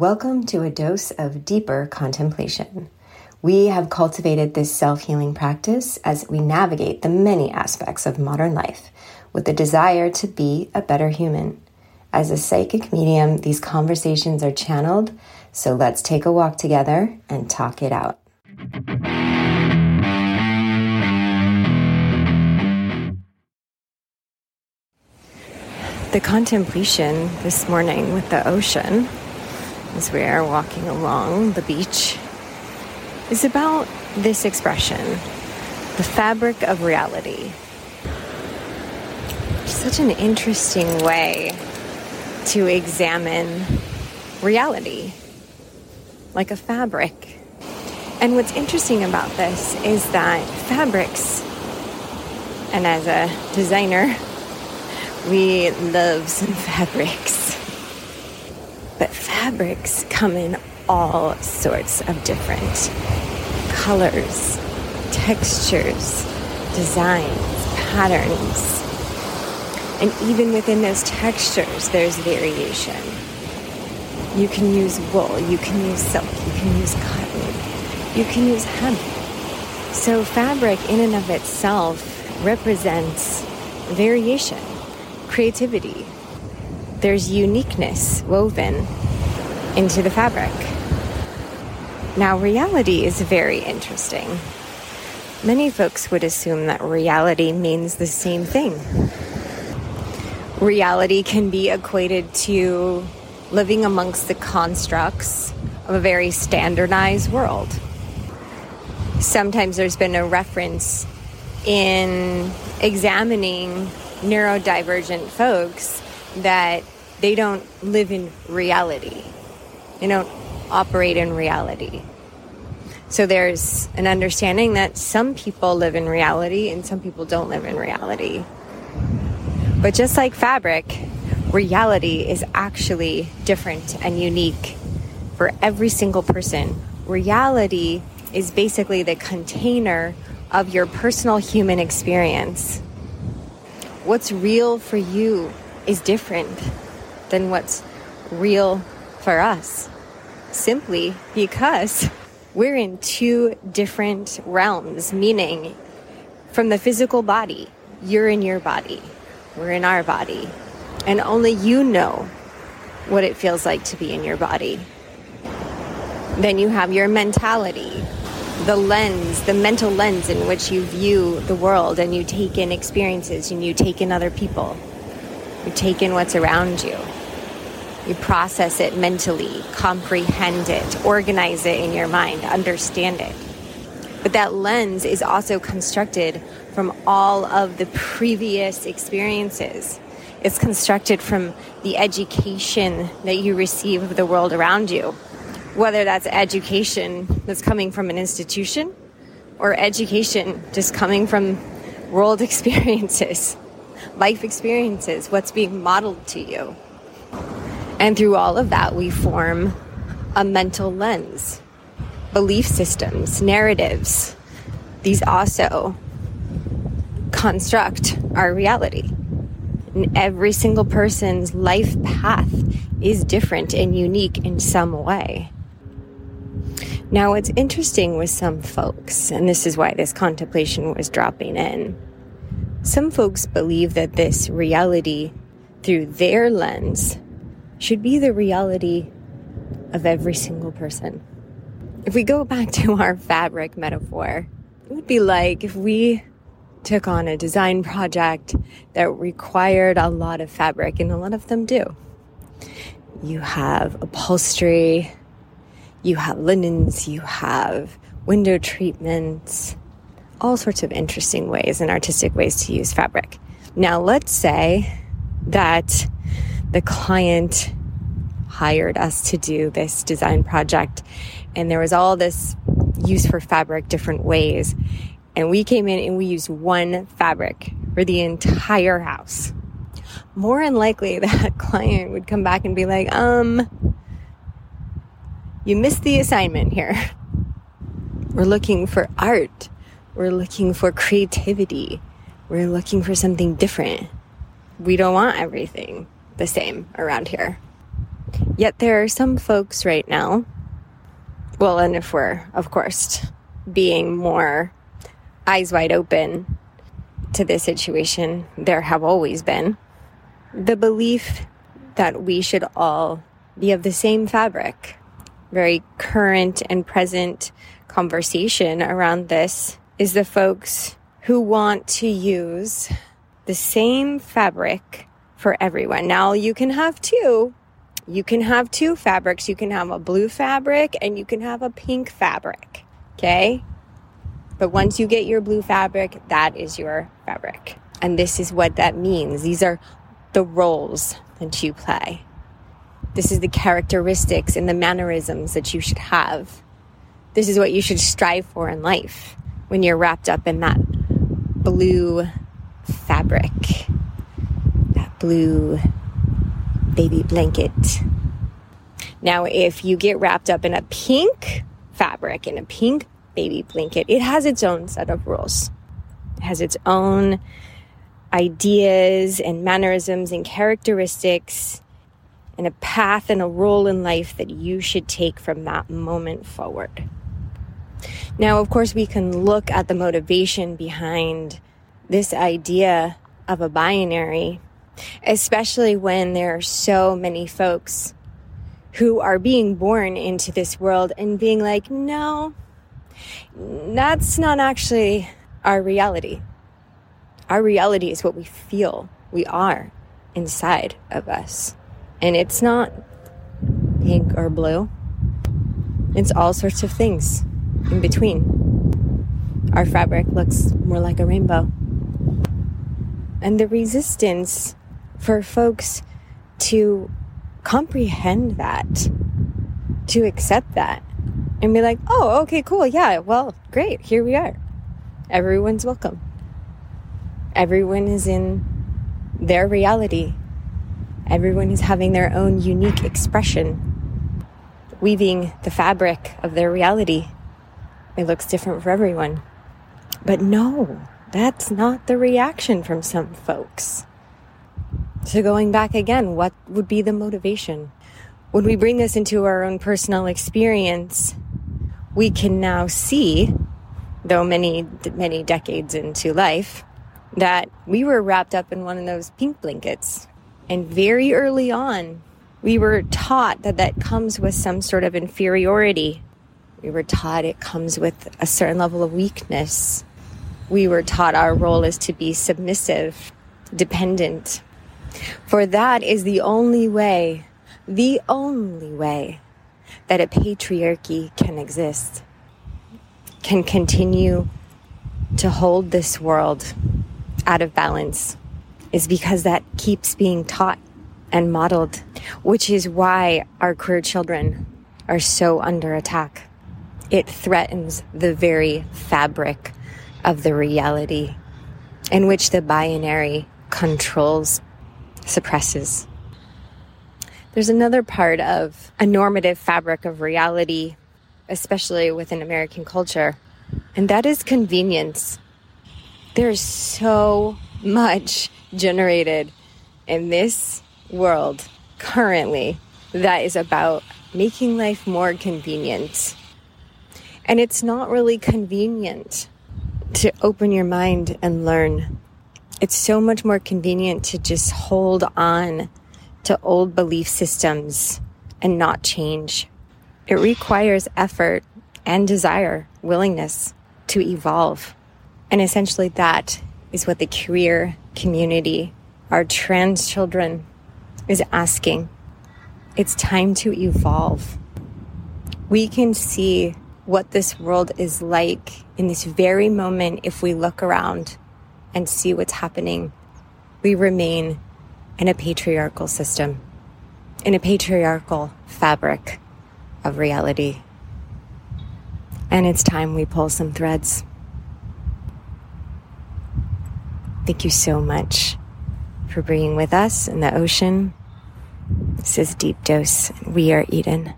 Welcome to a dose of deeper contemplation. We have cultivated this self healing practice as we navigate the many aspects of modern life with the desire to be a better human. As a psychic medium, these conversations are channeled, so let's take a walk together and talk it out. The contemplation this morning with the ocean as we are walking along the beach is about this expression the fabric of reality. Such an interesting way to examine reality, like a fabric. And what's interesting about this is that fabrics, and as a designer, we love some fabrics. But fabrics come in all sorts of different colors, textures, designs, patterns. And even within those textures, there's variation. You can use wool, you can use silk, you can use cotton, you can use hemp. So, fabric in and of itself represents variation, creativity, there's uniqueness woven into the fabric. Now, reality is very interesting. Many folks would assume that reality means the same thing. Reality can be equated to living amongst the constructs of a very standardized world. Sometimes there's been a reference in examining neurodivergent folks that they don't live in reality. They don't operate in reality. So there's an understanding that some people live in reality and some people don't live in reality. But just like fabric, reality is actually different and unique for every single person. Reality is basically the container of your personal human experience. What's real for you is different than what's real for us. Simply because we're in two different realms, meaning from the physical body, you're in your body, we're in our body, and only you know what it feels like to be in your body. Then you have your mentality, the lens, the mental lens in which you view the world and you take in experiences and you take in other people. You take in what's around you. You process it mentally, comprehend it, organize it in your mind, understand it. But that lens is also constructed from all of the previous experiences. It's constructed from the education that you receive of the world around you, whether that's education that's coming from an institution or education just coming from world experiences life experiences, what's being modeled to you. And through all of that, we form a mental lens, belief systems, narratives. These also construct our reality. And every single person's life path is different and unique in some way. Now, what's interesting with some folks, and this is why this contemplation was dropping in, some folks believe that this reality through their lens should be the reality of every single person. If we go back to our fabric metaphor, it would be like if we took on a design project that required a lot of fabric, and a lot of them do. You have upholstery, you have linens, you have window treatments, all sorts of interesting ways and artistic ways to use fabric. Now, let's say that the client hired us to do this design project and there was all this use for fabric different ways. And we came in and we used one fabric for the entire house. More than likely, that client would come back and be like, um, you missed the assignment here. We're looking for art we're looking for creativity. We're looking for something different. We don't want everything the same around here. Yet there are some folks right now, well, and if we're, of course, being more eyes wide open to this situation, there have always been the belief that we should all be of the same fabric. Very current and present conversation around this is the folks who want to use the same fabric for everyone. Now you can have two. You can have two fabrics. You can have a blue fabric and you can have a pink fabric. Okay? But once you get your blue fabric, that is your fabric. And this is what that means. These are the roles that you play. This is the characteristics and the mannerisms that you should have. This is what you should strive for in life when you're wrapped up in that blue fabric, that blue baby blanket. Now, if you get wrapped up in a pink fabric, in a pink baby blanket, it has its own set of rules. It has its own ideas and mannerisms and characteristics and a path and a role in life that you should take from that moment forward. Now, of course, we can look at the motivation behind this idea of a binary, especially when there are so many folks who are being born into this world and being like, no, that's not actually our reality. Our reality is what we feel we are inside of us. And it's not pink or blue. It's all sorts of things in between. Our fabric looks more like a rainbow. And the resistance for folks to comprehend that, to accept that, and be like, oh, okay, cool, yeah, well, great, here we are. Everyone's welcome. Everyone is in their reality. Everyone is having their own unique expression, weaving the fabric of their reality it looks different for everyone. But no, that's not the reaction from some folks. So, going back again, what would be the motivation? When we bring this into our own personal experience, we can now see, though many, many decades into life, that we were wrapped up in one of those pink blankets. And very early on, we were taught that that comes with some sort of inferiority we were taught it comes with a certain level of weakness. We were taught our role is to be submissive, dependent. For that is the only way, the only way that a patriarchy can exist, can continue to hold this world out of balance, is because that keeps being taught and modeled, which is why our queer children are so under attack it threatens the very fabric of the reality in which the binary controls, suppresses. There's another part of a normative fabric of reality, especially within American culture, and that is convenience. There's so much generated in this world currently that is about making life more convenient and it's not really convenient to open your mind and learn. It's so much more convenient to just hold on to old belief systems and not change. It requires effort and desire, willingness to evolve. And essentially, that is what the queer community, our trans children, is asking. It's time to evolve. We can see what this world is like in this very moment if we look around and see what's happening. We remain in a patriarchal system, in a patriarchal fabric of reality. And it's time we pull some threads. Thank you so much for being with us in the ocean. This is Deep Dose. We are Eden.